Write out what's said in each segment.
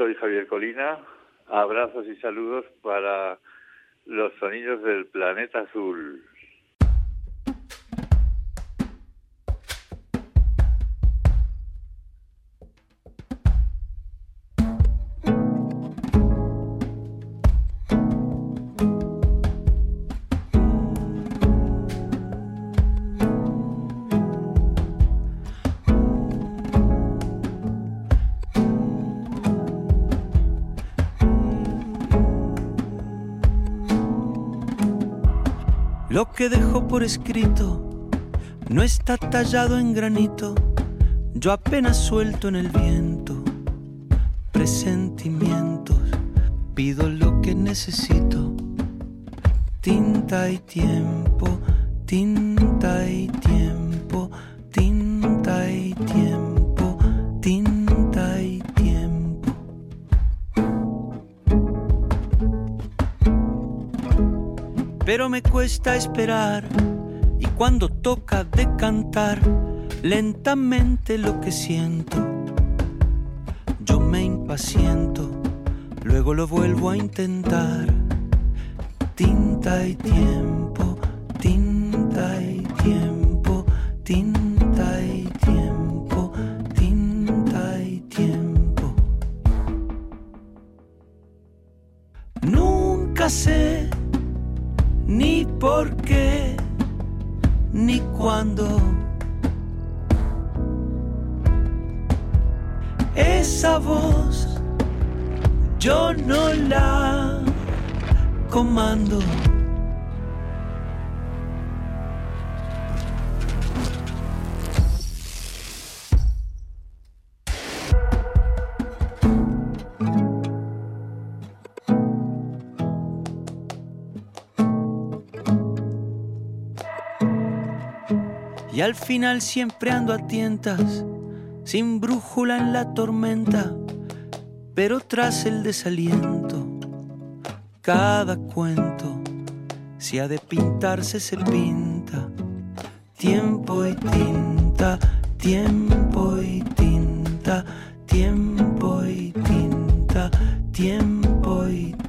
Soy Javier Colina. Abrazos y saludos para los sonidos del planeta azul. Lo que dejó por escrito no está tallado en granito, yo apenas suelto en el viento presentimientos, pido lo que necesito, tinta y tiempo, tinta y tiempo, Pero me cuesta esperar y cuando toca decantar lentamente lo que siento, yo me impaciento, luego lo vuelvo a intentar. Tinta y tiempo, tinta y tiempo, tinta y tiempo, tinta y tiempo. Nunca sé por qué, ni cuándo. Esa voz yo no la comando. Y al final siempre ando a tientas, sin brújula en la tormenta, pero tras el desaliento, cada cuento, si ha de pintarse, se pinta. Tiempo y tinta, tiempo y tinta, tiempo y tinta, tiempo y tinta.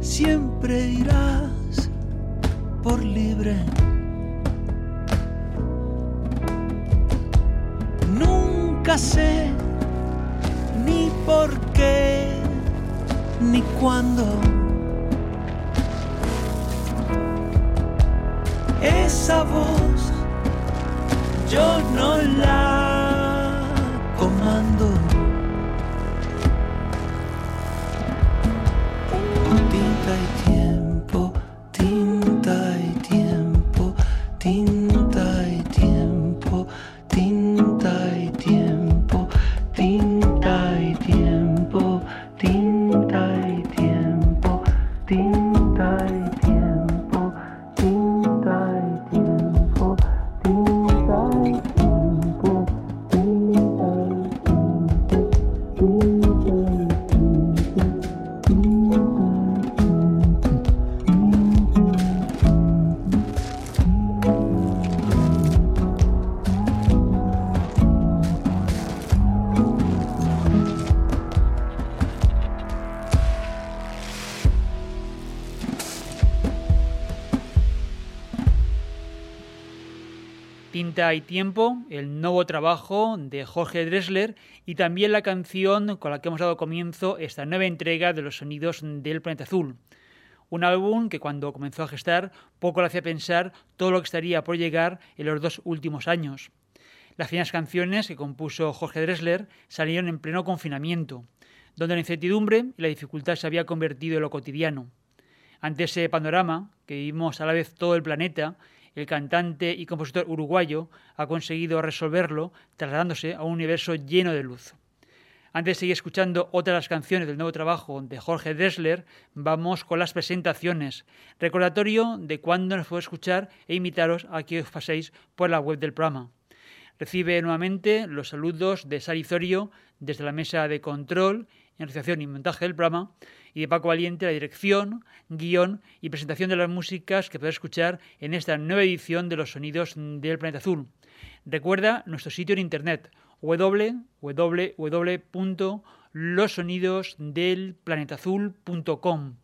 Siempre irás por libre. Nunca sé ni por qué ni cuándo. esa voz yo no la comando. 带一点。Tiempo, el nuevo trabajo de Jorge Dressler y también la canción con la que hemos dado comienzo esta nueva entrega de los sonidos del planeta azul. Un álbum que cuando comenzó a gestar poco le hacía pensar todo lo que estaría por llegar en los dos últimos años. Las primeras canciones que compuso Jorge Dressler salieron en pleno confinamiento, donde la incertidumbre y la dificultad se había convertido en lo cotidiano. Ante ese panorama que vivimos a la vez todo el planeta, el cantante y compositor uruguayo ha conseguido resolverlo trasladándose a un universo lleno de luz. Antes de seguir escuchando otras canciones del nuevo trabajo de Jorge Dressler, vamos con las presentaciones. Recordatorio de cuándo nos puede escuchar e invitaros a que os paséis por la web del programa. Recibe nuevamente los saludos de Sari Zorio desde la mesa de control, en realización y montaje del programa, y de Paco Valiente la dirección, guion y presentación de las músicas que podrás escuchar en esta nueva edición de los sonidos del planeta azul. Recuerda nuestro sitio en internet www.losonidosdelplanetazul.com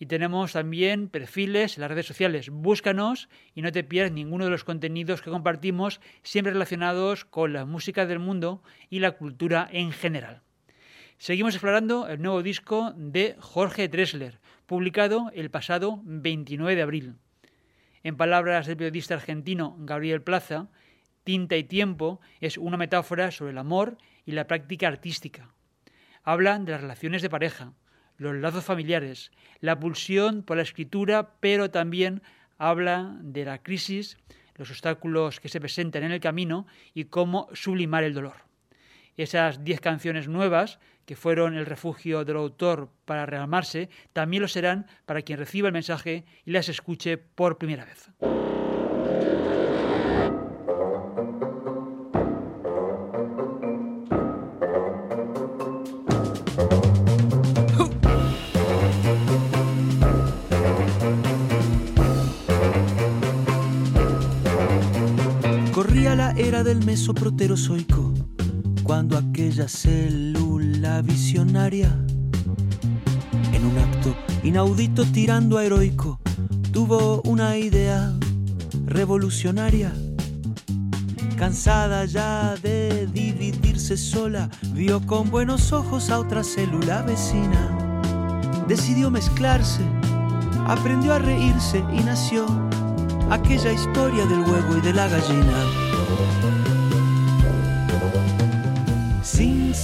y tenemos también perfiles en las redes sociales. Búscanos y no te pierdas ninguno de los contenidos que compartimos, siempre relacionados con la música del mundo y la cultura en general. Seguimos explorando el nuevo disco de Jorge Dressler, publicado el pasado 29 de abril. En palabras del periodista argentino Gabriel Plaza, Tinta y Tiempo es una metáfora sobre el amor y la práctica artística. Habla de las relaciones de pareja, los lazos familiares, la pulsión por la escritura, pero también habla de la crisis, los obstáculos que se presentan en el camino y cómo sublimar el dolor. Esas diez canciones nuevas, que fueron el refugio del autor para rearmarse, también lo serán para quien reciba el mensaje y las escuche por primera vez. era del mesoproterozoico, cuando aquella célula visionaria, en un acto inaudito tirando a heroico, tuvo una idea revolucionaria. Cansada ya de dividirse sola, vio con buenos ojos a otra célula vecina. Decidió mezclarse, aprendió a reírse y nació aquella historia del huevo y de la gallina.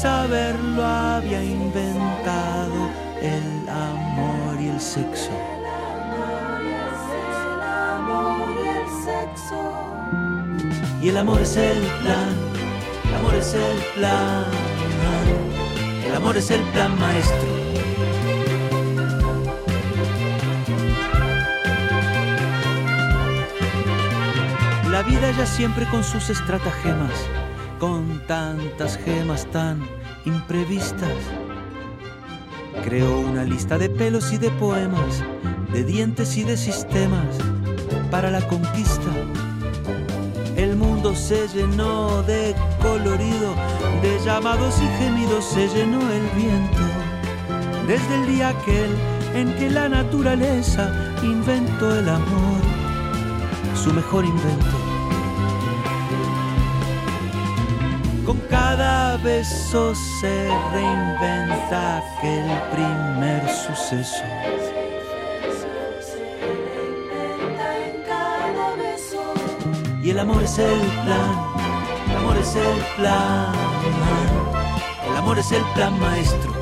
Saberlo había inventado el amor y el sexo. Y el amor es el plan, el amor es el plan, el amor es el plan maestro. La vida ya siempre con sus estratagemas con tantas gemas tan imprevistas. Creó una lista de pelos y de poemas, de dientes y de sistemas para la conquista. El mundo se llenó de colorido, de llamados y gemidos se llenó el viento. Desde el día aquel en que la naturaleza inventó el amor, su mejor invento. Con cada beso se reinventa aquel primer suceso. Y el amor es el plan, el amor es el plan, el amor es el plan maestro.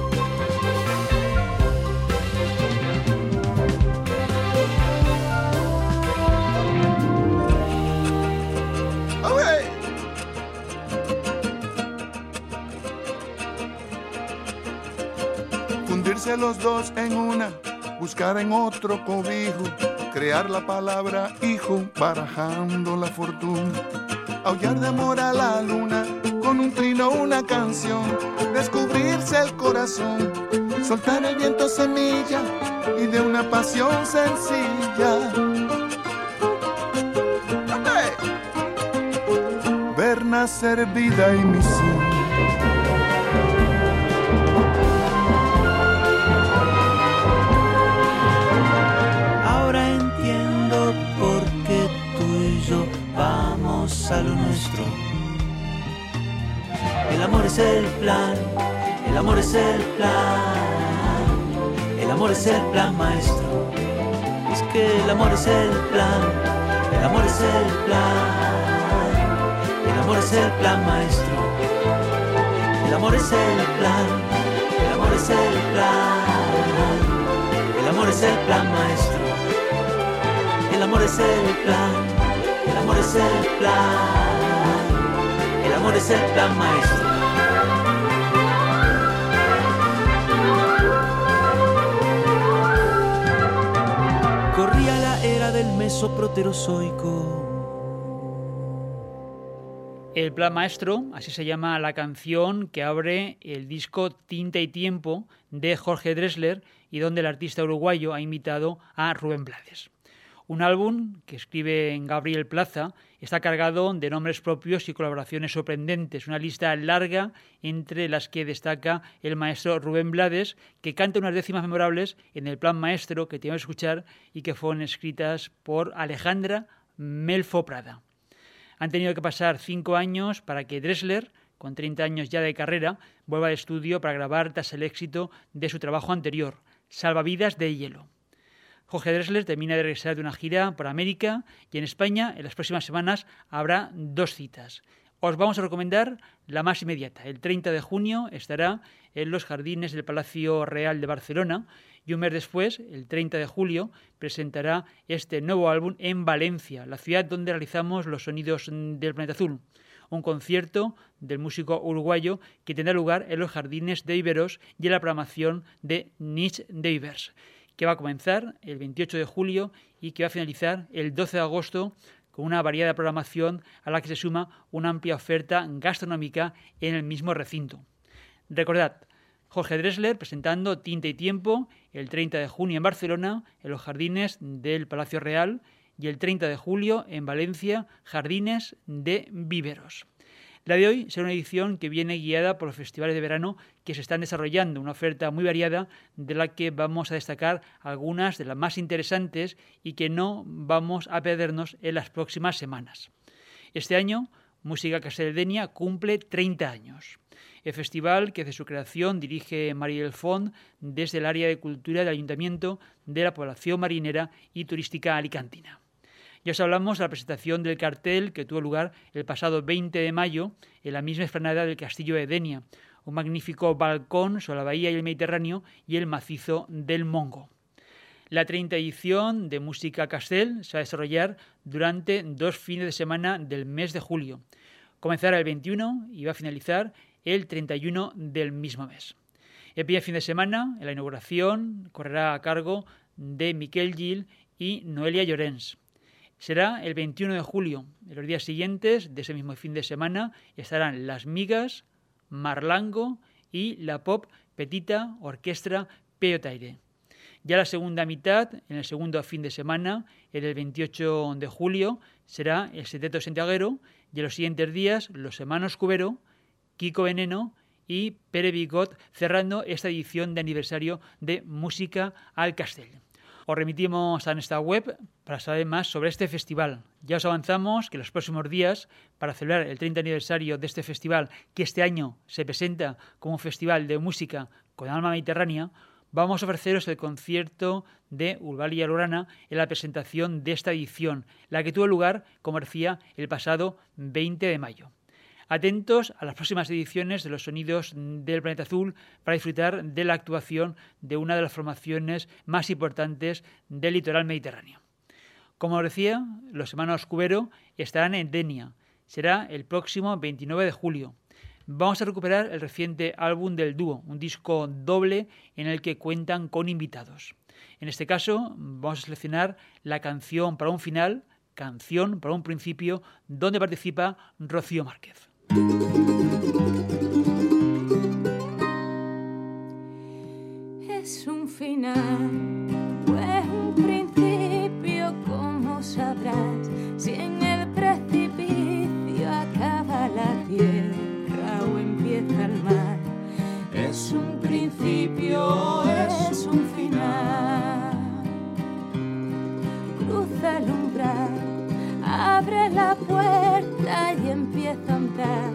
Los dos en una, buscar en otro cobijo, crear la palabra hijo, barajando la fortuna, aullar de amor a la luna, con un trino una canción, descubrirse el corazón, soltar el viento semilla y de una pasión sencilla. Ver nacer vida y misión amor es el plan, el amor es el plan, el amor es el plan maestro. Es que el amor es el plan, el amor es el plan, el amor es el plan maestro. El amor es el plan. El amor es el plan. El amor es el plan maestro. El amor es el plan. El amor es el plan. El amor es el plan maestro. Del mesoproterozoico el Plan Maestro, así se llama la canción que abre el disco Tinta y Tiempo de Jorge Dressler y donde el artista uruguayo ha invitado a Rubén Blades. Un álbum que escribe Gabriel Plaza está cargado de nombres propios y colaboraciones sorprendentes, una lista larga entre las que destaca el maestro Rubén Blades, que canta unas décimas memorables en el Plan Maestro que tenemos que escuchar y que fueron escritas por Alejandra Melfo Prada. Han tenido que pasar cinco años para que Dressler, con 30 años ya de carrera, vuelva al estudio para grabar tras el éxito de su trabajo anterior, Salvavidas de Hielo. Jorge Dressler termina de regresar de una gira por América y en España en las próximas semanas habrá dos citas. Os vamos a recomendar la más inmediata. El 30 de junio estará en los jardines del Palacio Real de Barcelona y un mes después, el 30 de julio, presentará este nuevo álbum en Valencia, la ciudad donde realizamos los sonidos del planeta azul. Un concierto del músico uruguayo que tendrá lugar en los jardines de Iberos y en la programación de Niche Divers, que va a comenzar el 28 de julio y que va a finalizar el 12 de agosto con una variada programación a la que se suma una amplia oferta gastronómica en el mismo recinto. Recordad, Jorge Dressler presentando Tinta y Tiempo el 30 de junio en Barcelona, en los jardines del Palacio Real, y el 30 de julio en Valencia, Jardines de Víveros. La de hoy será una edición que viene guiada por los festivales de verano que se están desarrollando, una oferta muy variada de la que vamos a destacar algunas de las más interesantes y que no vamos a perdernos en las próximas semanas. Este año, Música Castelldenia cumple 30 años el festival que desde su creación dirige Mariel Font desde el área de cultura del Ayuntamiento de la población marinera y turística alicantina. Ya os hablamos de la presentación del cartel que tuvo lugar el pasado 20 de mayo en la misma explanada del Castillo de Denia, un magnífico balcón sobre la bahía y el Mediterráneo y el macizo del Mongo. La 30 edición de Música Castel se va a desarrollar durante dos fines de semana del mes de julio. Comenzará el 21 y va a finalizar el 31 del mismo mes. El primer fin de semana, en la inauguración, correrá a cargo de Miquel Gil y Noelia Llorens. Será el 21 de julio. En los días siguientes de ese mismo fin de semana estarán Las Migas, Marlango y la pop Petita Orquestra Peotaire. Ya la segunda mitad, en el segundo fin de semana, el 28 de julio, será el Seteto Santiaguero y en los siguientes días los Hermanos Cubero, Kiko Veneno y Pere Bigot, cerrando esta edición de aniversario de Música al Castell. Os remitimos a nuestra web para saber más sobre este festival. Ya os avanzamos que los próximos días, para celebrar el 30 aniversario de este festival, que este año se presenta como un festival de música con alma mediterránea, vamos a ofreceros el concierto de Urbalia Lorana en la presentación de esta edición, la que tuvo lugar, como decía, el pasado 20 de mayo. Atentos a las próximas ediciones de los Sonidos del Planeta Azul para disfrutar de la actuación de una de las formaciones más importantes del litoral mediterráneo. Como decía, los hermanos Cubero estarán en Denia. Será el próximo 29 de julio. Vamos a recuperar el reciente álbum del dúo, un disco doble en el que cuentan con invitados. En este caso, vamos a seleccionar la canción para un final, canción para un principio, donde participa Rocío Márquez. Es un final, es un principio, como sabrás, si en el precipicio acaba la tierra o empieza el mar. Es un principio, es un final. Cruza el umbral, abre la puerta empieza a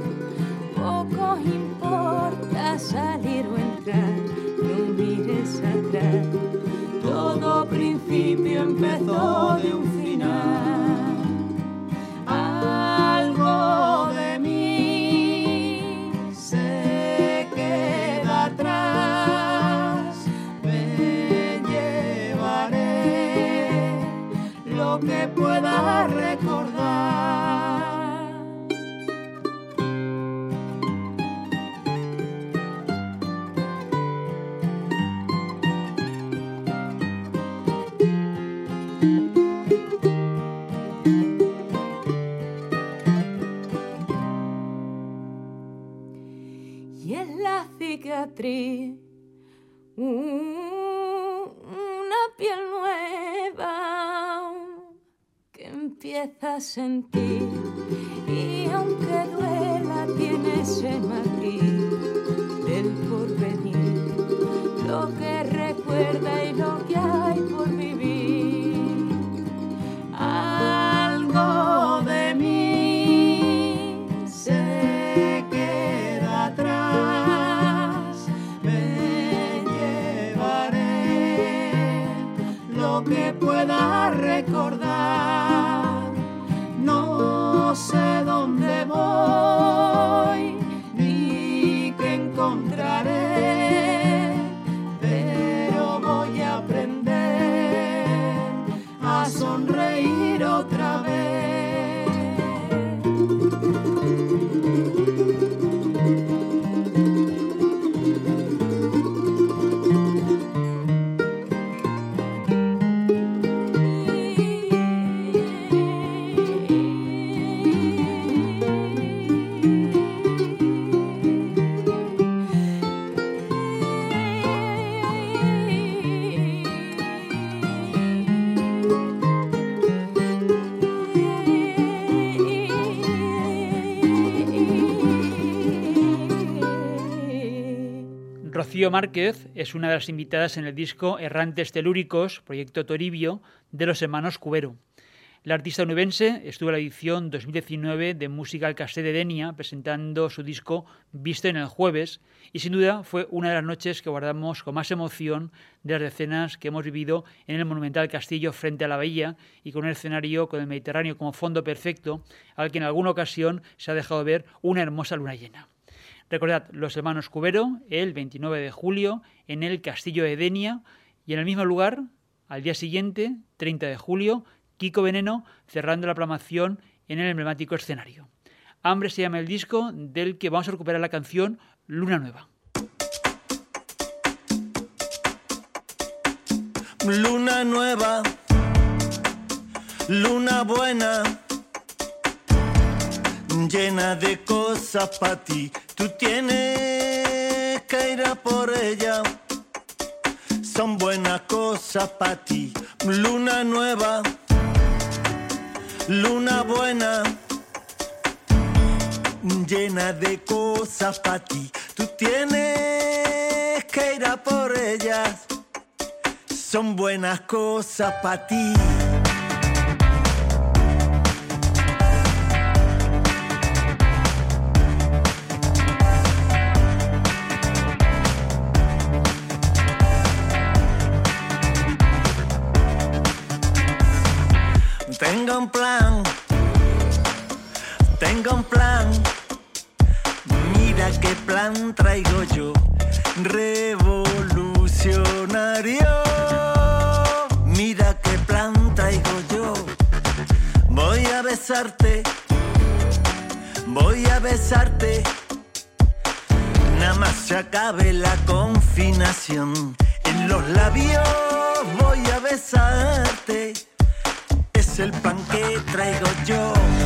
poco importa salir o entrar, no mires atrás. Todo principio empezó de un final. Sentir Márquez es una de las invitadas en el disco Errantes Telúricos, proyecto Toribio, de los hermanos Cubero. La artista nubense estuvo en la edición 2019 de Música al Casté de Denia presentando su disco Visto en el jueves y sin duda fue una de las noches que guardamos con más emoción de las decenas que hemos vivido en el monumental castillo frente a la bahía y con un escenario con el Mediterráneo como fondo perfecto al que en alguna ocasión se ha dejado ver una hermosa luna llena. Recordad, los hermanos Cubero, el 29 de julio, en el Castillo de Denia, y en el mismo lugar, al día siguiente, 30 de julio, Kiko Veneno cerrando la programación en el emblemático escenario. Hambre se llama el disco del que vamos a recuperar la canción Luna Nueva. Luna nueva, luna buena, llena de cosas para ti. Tú tienes que ir a por ella. Son buenas cosas para ti. Luna nueva, luna buena, llena de cosas para ti. Tú tienes que ir a por ellas. Son buenas cosas para ti. Yo.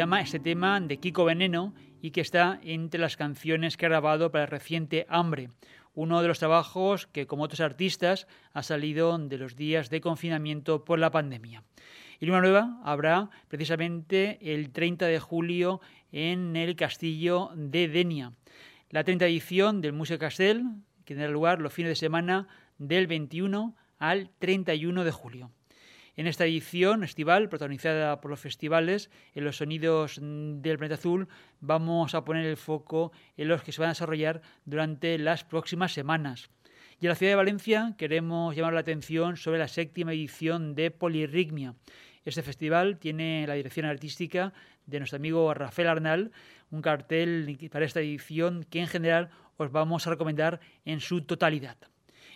Llama este tema de Kiko Veneno y que está entre las canciones que ha grabado para el reciente Hambre, uno de los trabajos que, como otros artistas, ha salido de los días de confinamiento por la pandemia. Y Luna Nueva habrá precisamente el 30 de julio en el Castillo de Denia. La 30 edición del Museo Castel, que tendrá lugar los fines de semana del 21 al 31 de julio. En esta edición estival, protagonizada por los festivales en los sonidos del planeta azul, vamos a poner el foco en los que se van a desarrollar durante las próximas semanas. Y en la ciudad de Valencia queremos llamar la atención sobre la séptima edición de Polirritmia. Este festival tiene la dirección artística de nuestro amigo Rafael Arnal, un cartel para esta edición que en general os vamos a recomendar en su totalidad.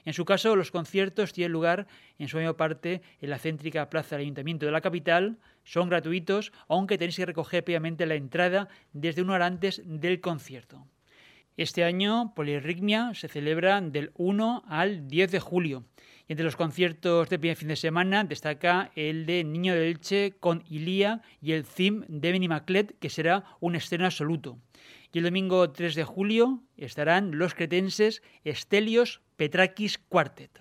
En su caso, los conciertos tienen lugar en su mayor parte en la céntrica plaza del Ayuntamiento de la capital, son gratuitos, aunque tenéis que recoger previamente la entrada desde una hora antes del concierto. Este año, Polirritmia se celebra del 1 al 10 de julio. Y entre los conciertos de fin de semana destaca el de Niño de Elche con Ilía y el theme de Benny Maclet, que será un estreno absoluto. Y el domingo 3 de julio estarán los cretenses Estelios Petrakis Quartet.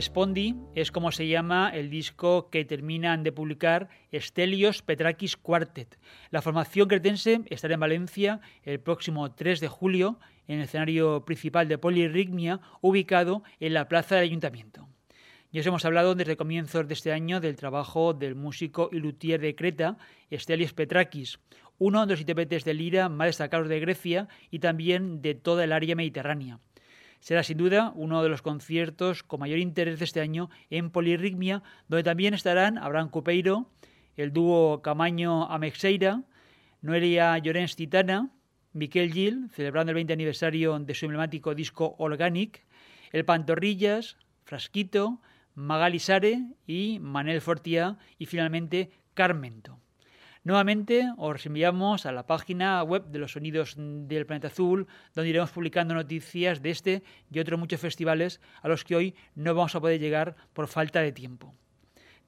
Spondi es como se llama el disco que terminan de publicar Stelios Petrakis Quartet. La formación cretense estará en Valencia el próximo 3 de julio en el escenario principal de Polirritmia, ubicado en la plaza del Ayuntamiento. Ya os hemos hablado desde comienzos de este año del trabajo del músico y luthier de Creta, Stelios Petrakis, uno de los intérpretes de lira más destacados de Grecia y también de toda el área mediterránea. Será sin duda uno de los conciertos con mayor interés de este año en Polirritmia, donde también estarán Abraham Cupeiro, el dúo Camaño Amexeira, Noelia Llorens Titana, Miquel Gil, celebrando el 20 aniversario de su emblemático disco Organic, el Pantorrillas, Frasquito, Magali Sare y Manel Fortia y finalmente Carmento. Nuevamente os enviamos a la página web de los sonidos del planeta azul, donde iremos publicando noticias de este y otros muchos festivales a los que hoy no vamos a poder llegar por falta de tiempo.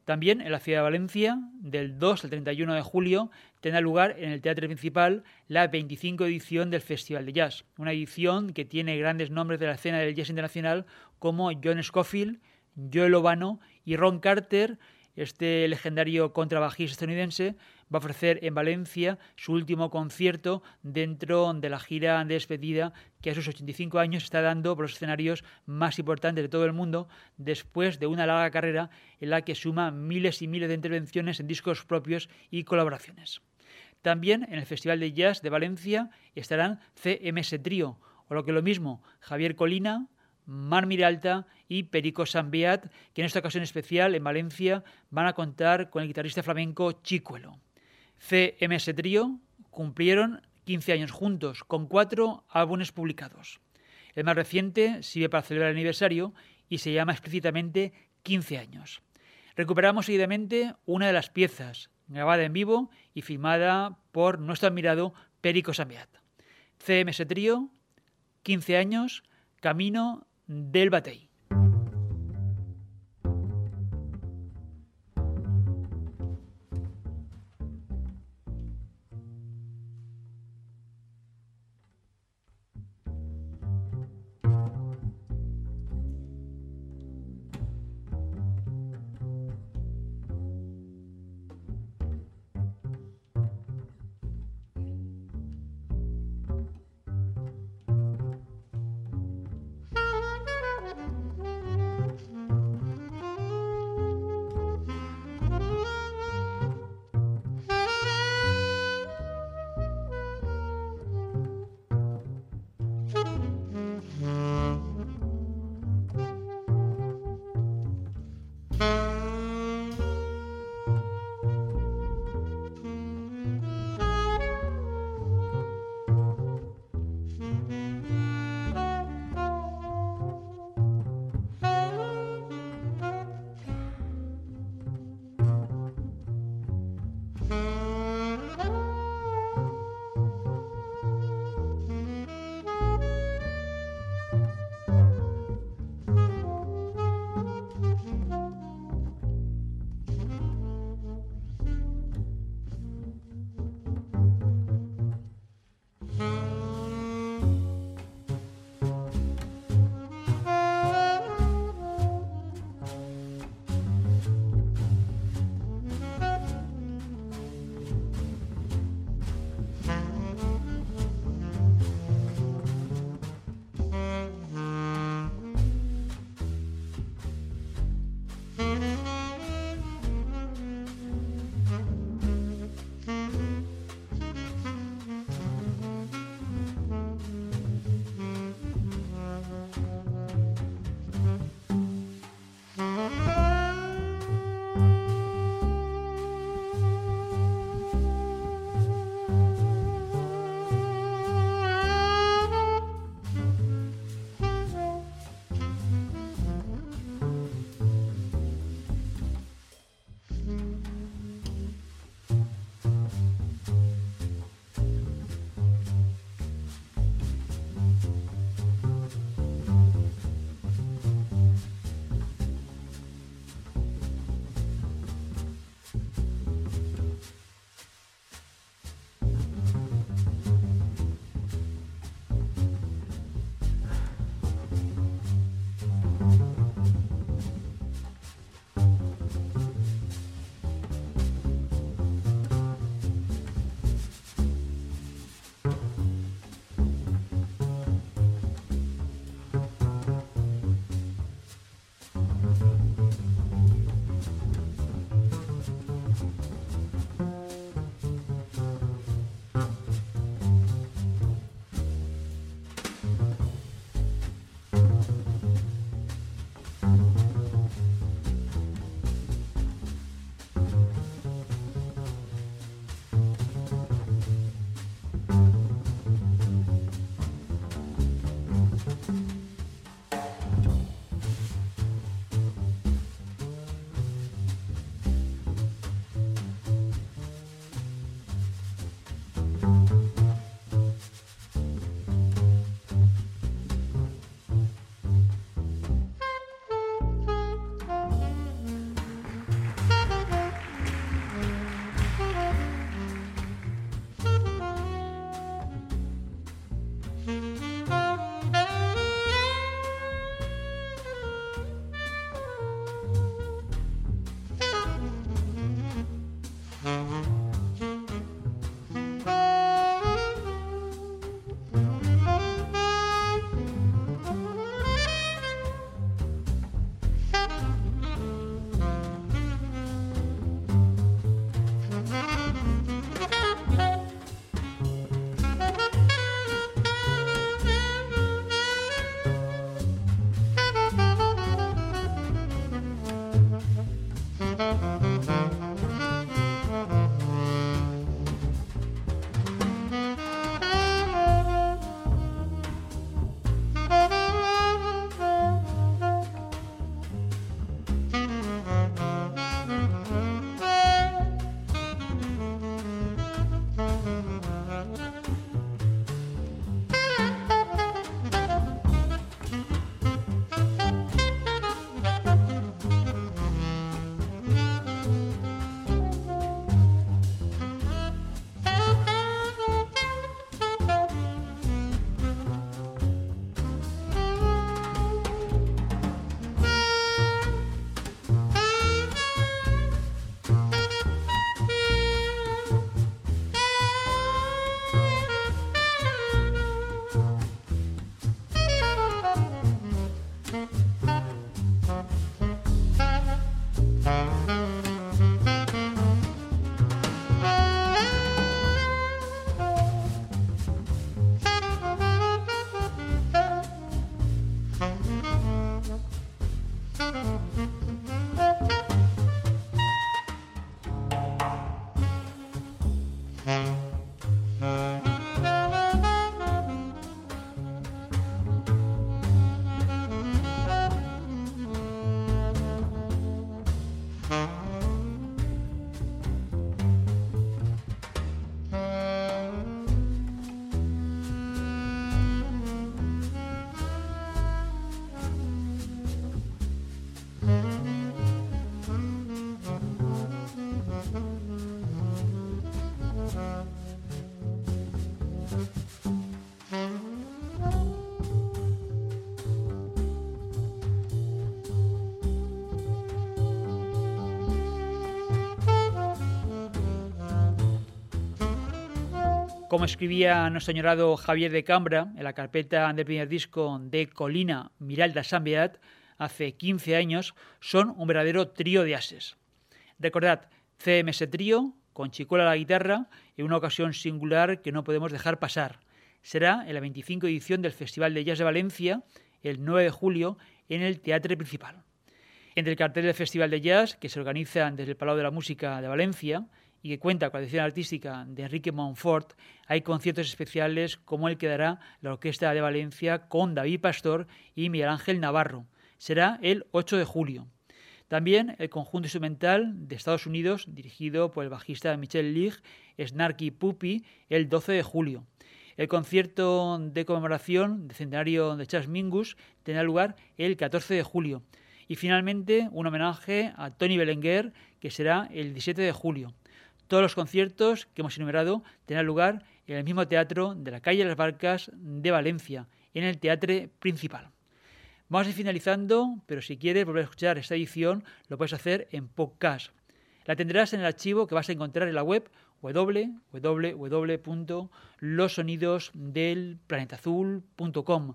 También en la ciudad de Valencia, del 2 al 31 de julio, tendrá lugar en el Teatro Principal la 25 edición del Festival de Jazz, una edición que tiene grandes nombres de la escena del jazz internacional como John Scofield, Joel Obano y Ron Carter, este legendario contrabajista estadounidense va a ofrecer en Valencia su último concierto dentro de la gira de despedida que a sus 85 años está dando por los escenarios más importantes de todo el mundo después de una larga carrera en la que suma miles y miles de intervenciones en discos propios y colaboraciones. También en el Festival de Jazz de Valencia estarán CMS Trío, o lo que es lo mismo, Javier Colina, Mar Miralta y Perico Sambeat, que en esta ocasión especial en Valencia van a contar con el guitarrista flamenco Chicuelo. CMS Trío cumplieron 15 años juntos, con cuatro álbumes publicados. El más reciente sirve para celebrar el aniversario y se llama explícitamente 15 años. Recuperamos seguidamente una de las piezas, grabada en vivo y filmada por nuestro admirado Perico Sambeat. CMS Trío, 15 años, Camino del Batey. Como escribía nuestro señorado Javier de Cambra en la carpeta del primer disco de Colina Miralda Sambeat, hace 15 años, son un verdadero trío de ases. Recordad, CMS Trío, con Chicuela la guitarra, en una ocasión singular que no podemos dejar pasar. Será en la 25 edición del Festival de Jazz de Valencia, el 9 de julio, en el Teatro Principal. Entre el cartel del Festival de Jazz, que se organiza desde el Palau de la Música de Valencia, y que cuenta con la dirección artística de Enrique Monfort, hay conciertos especiales como el que dará la Orquesta de Valencia con David Pastor y Miguel Ángel Navarro. Será el 8 de julio. También el conjunto instrumental de Estados Unidos, dirigido por el bajista Michel Lig, Snarky Puppy, el 12 de julio. El concierto de conmemoración del centenario de Charles Mingus tendrá lugar el 14 de julio. Y finalmente un homenaje a Tony Belenguer, que será el 17 de julio. Todos los conciertos que hemos enumerado tendrán lugar en el mismo teatro de la calle las Barcas de Valencia, en el Teatro Principal. Vamos a ir finalizando, pero si quieres volver a escuchar esta edición, lo puedes hacer en podcast. La tendrás en el archivo que vas a encontrar en la web www.losonidosdelplanetazul.com.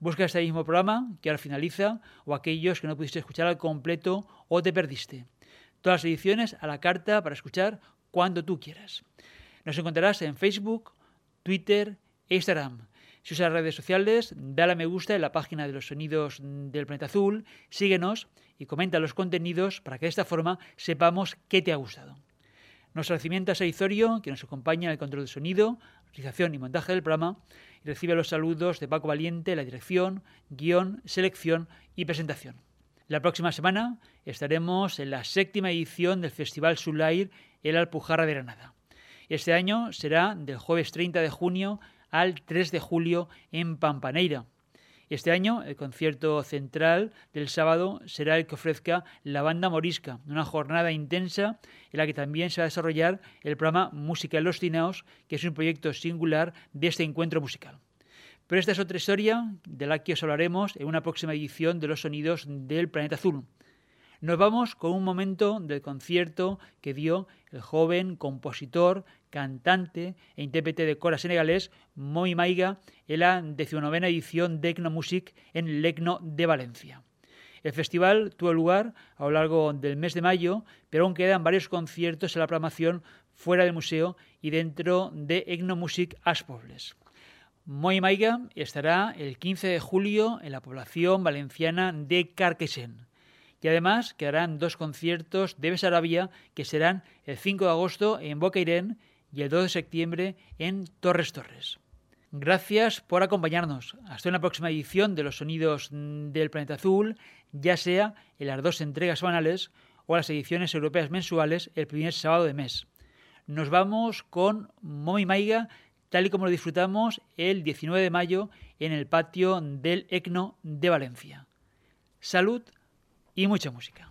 Busca este mismo programa que ahora finaliza o aquellos que no pudiste escuchar al completo o te perdiste. Todas las ediciones a la carta para escuchar cuando tú quieras. Nos encontrarás en Facebook, Twitter e Instagram. Si usas redes sociales, dale a me gusta en la página de los sonidos del planeta azul, síguenos y comenta los contenidos para que de esta forma sepamos qué te ha gustado. Nuestro agradecimiento a Seizorio, que nos acompaña en el control de sonido, realización y montaje del programa, y recibe los saludos de Paco Valiente, la dirección, guion, selección y presentación. La próxima semana estaremos en la séptima edición del Festival Sulair en la Alpujarra de Granada. Este año será del jueves 30 de junio al 3 de julio en Pampaneira. Este año el concierto central del sábado será el que ofrezca la banda morisca, una jornada intensa en la que también se va a desarrollar el programa Música en los Tinaos, que es un proyecto singular de este encuentro musical. Pero esta es otra historia de la que os hablaremos en una próxima edición de los sonidos del planeta azul. Nos vamos con un momento del concierto que dio el joven compositor, cantante e intérprete de cora senegalés Moi Maiga en la decimonovena edición de Ecno Music en el Ecno de Valencia. El festival tuvo lugar a lo largo del mes de mayo, pero aún quedan varios conciertos en la programación fuera del museo y dentro de Ecno Music Aspobles. Moi Maiga estará el 15 de julio en la población valenciana de Carquesen Y además quedarán dos conciertos de Besarabia que serán el 5 de agosto en Bocairén y el 2 de septiembre en Torres Torres. Gracias por acompañarnos. Hasta una próxima edición de los sonidos del planeta azul, ya sea en las dos entregas semanales o las ediciones europeas mensuales el primer sábado de mes. Nos vamos con Momi Maiga, tal y como lo disfrutamos el 19 de mayo en el patio del ECNO de Valencia. Salud y mucha música.